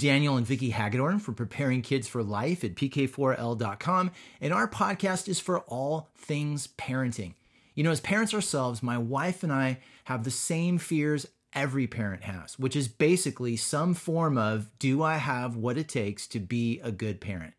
Daniel and Vicki Hagedorn for preparing kids for life at pk4l.com, and our podcast is for all things parenting. You know, as parents ourselves, my wife and I have the same fears every parent has, which is basically some form of do I have what it takes to be a good parent?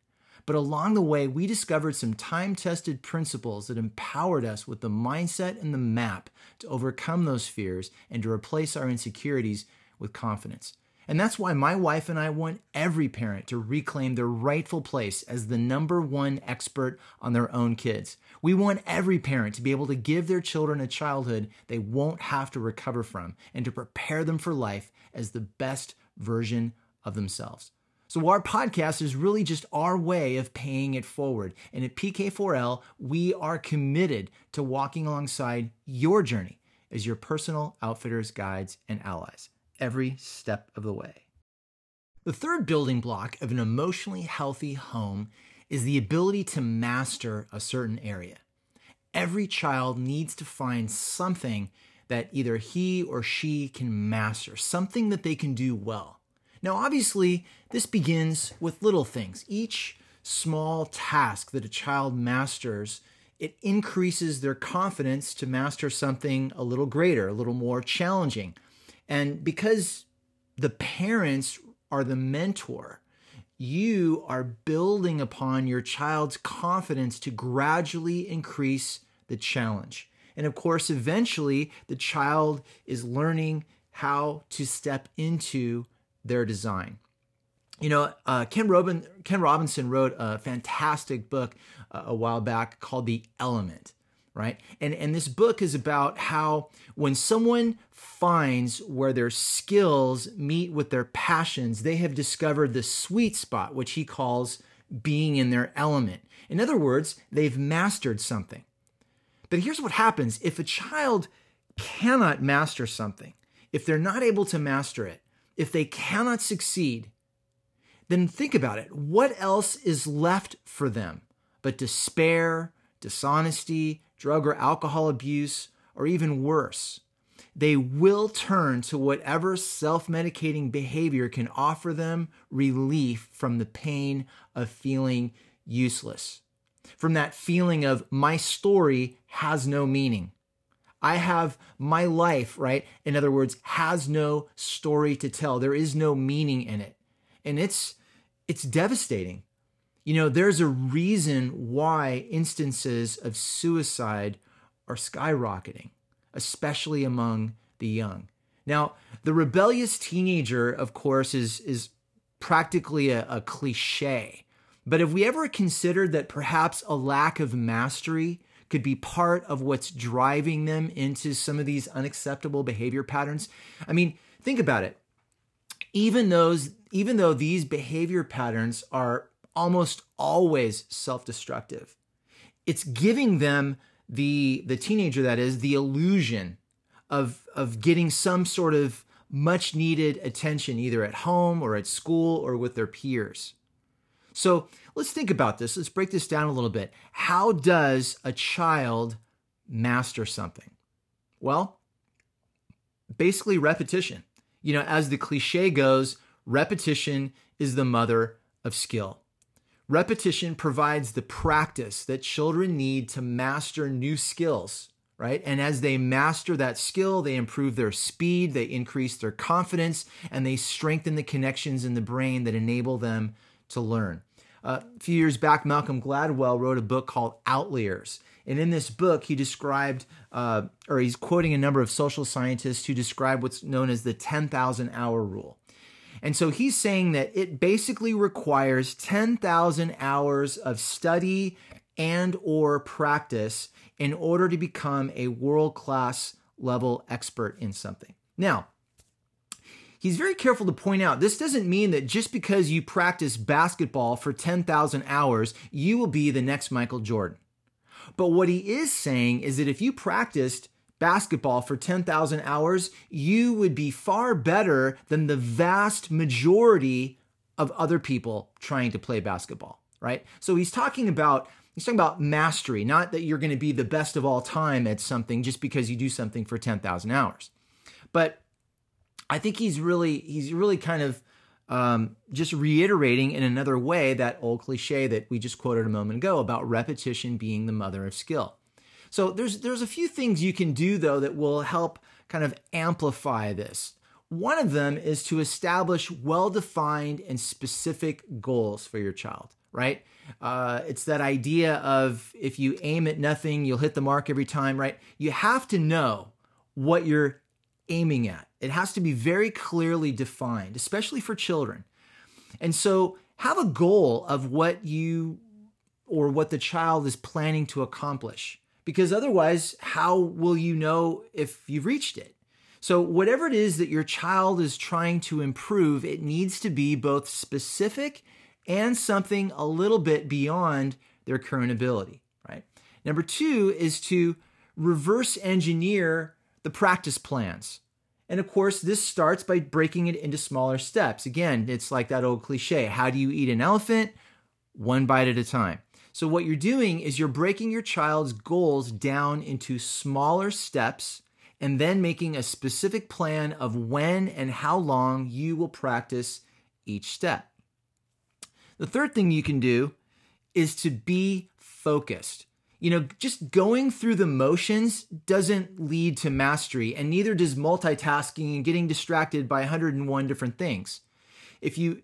But along the way, we discovered some time tested principles that empowered us with the mindset and the map to overcome those fears and to replace our insecurities with confidence. And that's why my wife and I want every parent to reclaim their rightful place as the number one expert on their own kids. We want every parent to be able to give their children a childhood they won't have to recover from and to prepare them for life as the best version of themselves. So, our podcast is really just our way of paying it forward. And at PK4L, we are committed to walking alongside your journey as your personal outfitters, guides, and allies every step of the way. The third building block of an emotionally healthy home is the ability to master a certain area. Every child needs to find something that either he or she can master, something that they can do well. Now, obviously, this begins with little things. Each small task that a child masters, it increases their confidence to master something a little greater, a little more challenging. And because the parents are the mentor, you are building upon your child's confidence to gradually increase the challenge. And of course, eventually, the child is learning how to step into their design. You know, uh, Ken, Robin, Ken Robinson wrote a fantastic book uh, a while back called The Element, right? And, and this book is about how when someone finds where their skills meet with their passions, they have discovered the sweet spot, which he calls being in their element. In other words, they've mastered something. But here's what happens if a child cannot master something, if they're not able to master it, if they cannot succeed, then think about it. What else is left for them but despair, dishonesty, drug or alcohol abuse, or even worse? They will turn to whatever self medicating behavior can offer them relief from the pain of feeling useless, from that feeling of my story has no meaning. I have my life, right? In other words, has no story to tell. There is no meaning in it. And it's it's devastating. You know, there's a reason why instances of suicide are skyrocketing, especially among the young. Now, the rebellious teenager, of course, is is practically a, a cliche. But have we ever considered that perhaps a lack of mastery could be part of what's driving them into some of these unacceptable behavior patterns. I mean, think about it. Even those even though these behavior patterns are almost always self-destructive, it's giving them the the teenager that is the illusion of of getting some sort of much needed attention either at home or at school or with their peers. So let's think about this. Let's break this down a little bit. How does a child master something? Well, basically repetition. You know, as the cliche goes, repetition is the mother of skill. Repetition provides the practice that children need to master new skills, right? And as they master that skill, they improve their speed, they increase their confidence, and they strengthen the connections in the brain that enable them to learn. Uh, a few years back, Malcolm Gladwell wrote a book called Outliers. And in this book, he described, uh, or he's quoting a number of social scientists who describe what's known as the 10,000 hour rule. And so he's saying that it basically requires 10,000 hours of study and or practice in order to become a world-class level expert in something. Now, he's very careful to point out this doesn't mean that just because you practice basketball for 10,000 hours, you will be the next Michael Jordan. But what he is saying is that if you practiced basketball for 10,000 hours, you would be far better than the vast majority of other people trying to play basketball, right? So he's talking about he's talking about mastery, not that you're going to be the best of all time at something just because you do something for 10,000 hours. But I think he's really he's really kind of um, just reiterating in another way that old cliche that we just quoted a moment ago about repetition being the mother of skill. So there's there's a few things you can do though that will help kind of amplify this. One of them is to establish well-defined and specific goals for your child, right? Uh, it's that idea of if you aim at nothing, you'll hit the mark every time, right? You have to know what you're aiming at. It has to be very clearly defined, especially for children. And so have a goal of what you or what the child is planning to accomplish. Because otherwise, how will you know if you've reached it? So, whatever it is that your child is trying to improve, it needs to be both specific and something a little bit beyond their current ability, right? Number two is to reverse engineer the practice plans. And of course, this starts by breaking it into smaller steps. Again, it's like that old cliche how do you eat an elephant? One bite at a time. So, what you're doing is you're breaking your child's goals down into smaller steps and then making a specific plan of when and how long you will practice each step. The third thing you can do is to be focused you know, just going through the motions doesn't lead to mastery, and neither does multitasking and getting distracted by 101 different things. If you,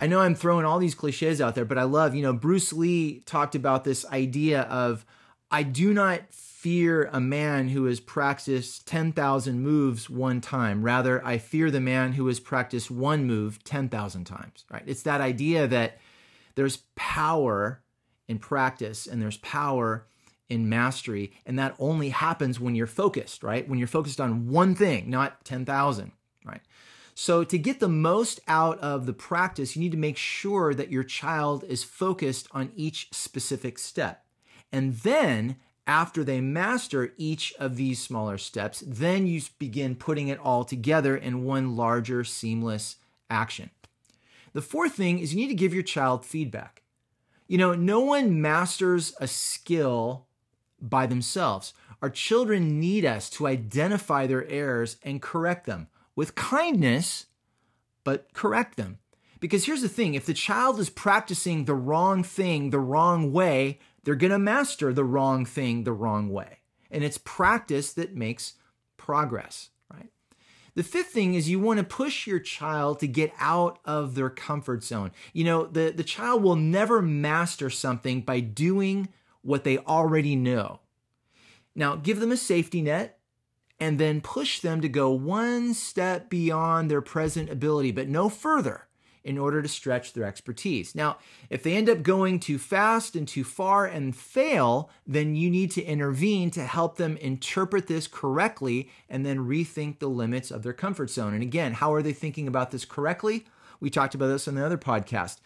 I know I'm throwing all these cliches out there, but I love, you know, Bruce Lee talked about this idea of I do not fear a man who has practiced 10,000 moves one time. Rather, I fear the man who has practiced one move 10,000 times, right? It's that idea that there's power in practice and there's power in mastery. And that only happens when you're focused, right? When you're focused on one thing, not 10,000, right? So, to get the most out of the practice, you need to make sure that your child is focused on each specific step. And then, after they master each of these smaller steps, then you begin putting it all together in one larger, seamless action. The fourth thing is you need to give your child feedback. You know, no one masters a skill by themselves. Our children need us to identify their errors and correct them with kindness, but correct them. Because here's the thing if the child is practicing the wrong thing the wrong way, they're going to master the wrong thing the wrong way. And it's practice that makes progress. Right? The fifth thing is you want to push your child to get out of their comfort zone. You know, the, the child will never master something by doing what they already know. Now, give them a safety net and then push them to go one step beyond their present ability, but no further in order to stretch their expertise. Now, if they end up going too fast and too far and fail, then you need to intervene to help them interpret this correctly and then rethink the limits of their comfort zone. And again, how are they thinking about this correctly? We talked about this on the other podcast.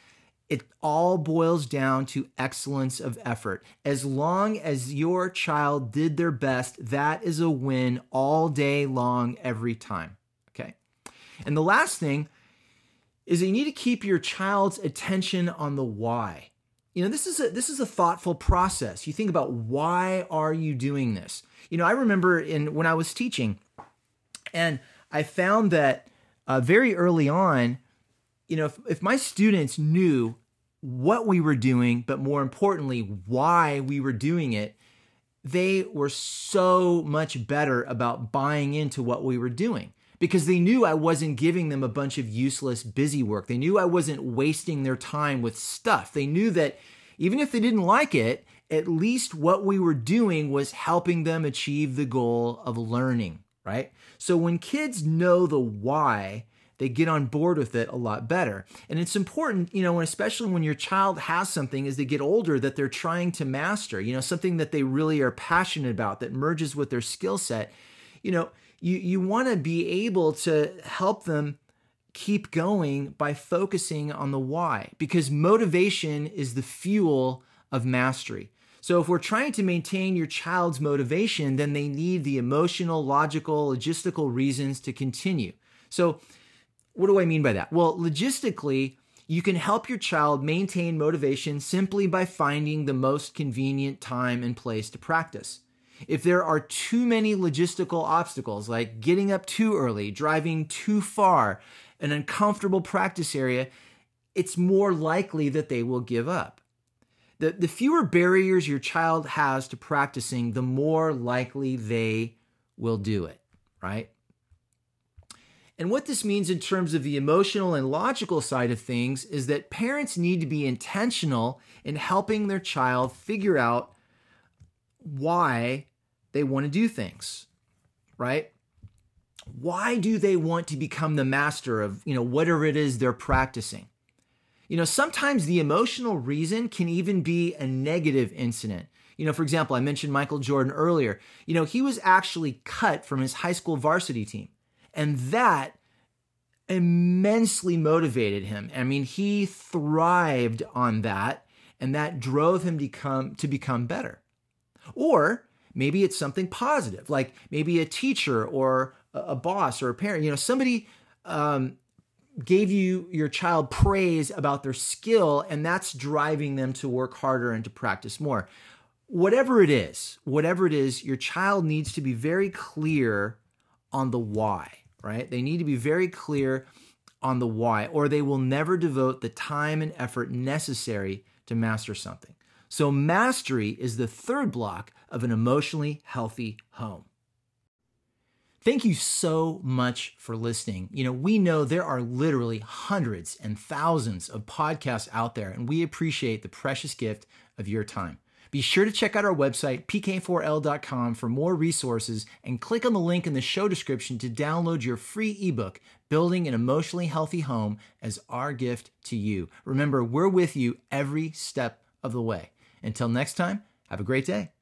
It all boils down to excellence of effort. As long as your child did their best, that is a win all day long, every time. Okay. And the last thing is that you need to keep your child's attention on the why. You know, this is a this is a thoughtful process. You think about why are you doing this? You know, I remember in when I was teaching, and I found that uh, very early on, you know, if, if my students knew what we were doing, but more importantly, why we were doing it, they were so much better about buying into what we were doing because they knew I wasn't giving them a bunch of useless busy work. They knew I wasn't wasting their time with stuff. They knew that even if they didn't like it, at least what we were doing was helping them achieve the goal of learning, right? So when kids know the why, they get on board with it a lot better. And it's important, you know, especially when your child has something as they get older that they're trying to master, you know, something that they really are passionate about that merges with their skill set. You know, you you want to be able to help them keep going by focusing on the why because motivation is the fuel of mastery. So if we're trying to maintain your child's motivation, then they need the emotional, logical, logistical reasons to continue. So what do I mean by that? Well, logistically, you can help your child maintain motivation simply by finding the most convenient time and place to practice. If there are too many logistical obstacles, like getting up too early, driving too far, an uncomfortable practice area, it's more likely that they will give up. The, the fewer barriers your child has to practicing, the more likely they will do it, right? And what this means in terms of the emotional and logical side of things is that parents need to be intentional in helping their child figure out why they want to do things, right? Why do they want to become the master of, you know, whatever it is they're practicing? You know, sometimes the emotional reason can even be a negative incident. You know, for example, I mentioned Michael Jordan earlier. You know, he was actually cut from his high school varsity team. And that immensely motivated him. I mean, he thrived on that, and that drove him to become, to become better. Or maybe it's something positive, like maybe a teacher or a boss or a parent, you know, somebody um, gave you your child praise about their skill, and that's driving them to work harder and to practice more. Whatever it is, whatever it is, your child needs to be very clear on the why, right? They need to be very clear on the why, or they will never devote the time and effort necessary to master something. So, mastery is the third block of an emotionally healthy home. Thank you so much for listening. You know, we know there are literally hundreds and thousands of podcasts out there, and we appreciate the precious gift of your time. Be sure to check out our website, pk4l.com, for more resources and click on the link in the show description to download your free ebook, Building an Emotionally Healthy Home, as our gift to you. Remember, we're with you every step of the way. Until next time, have a great day.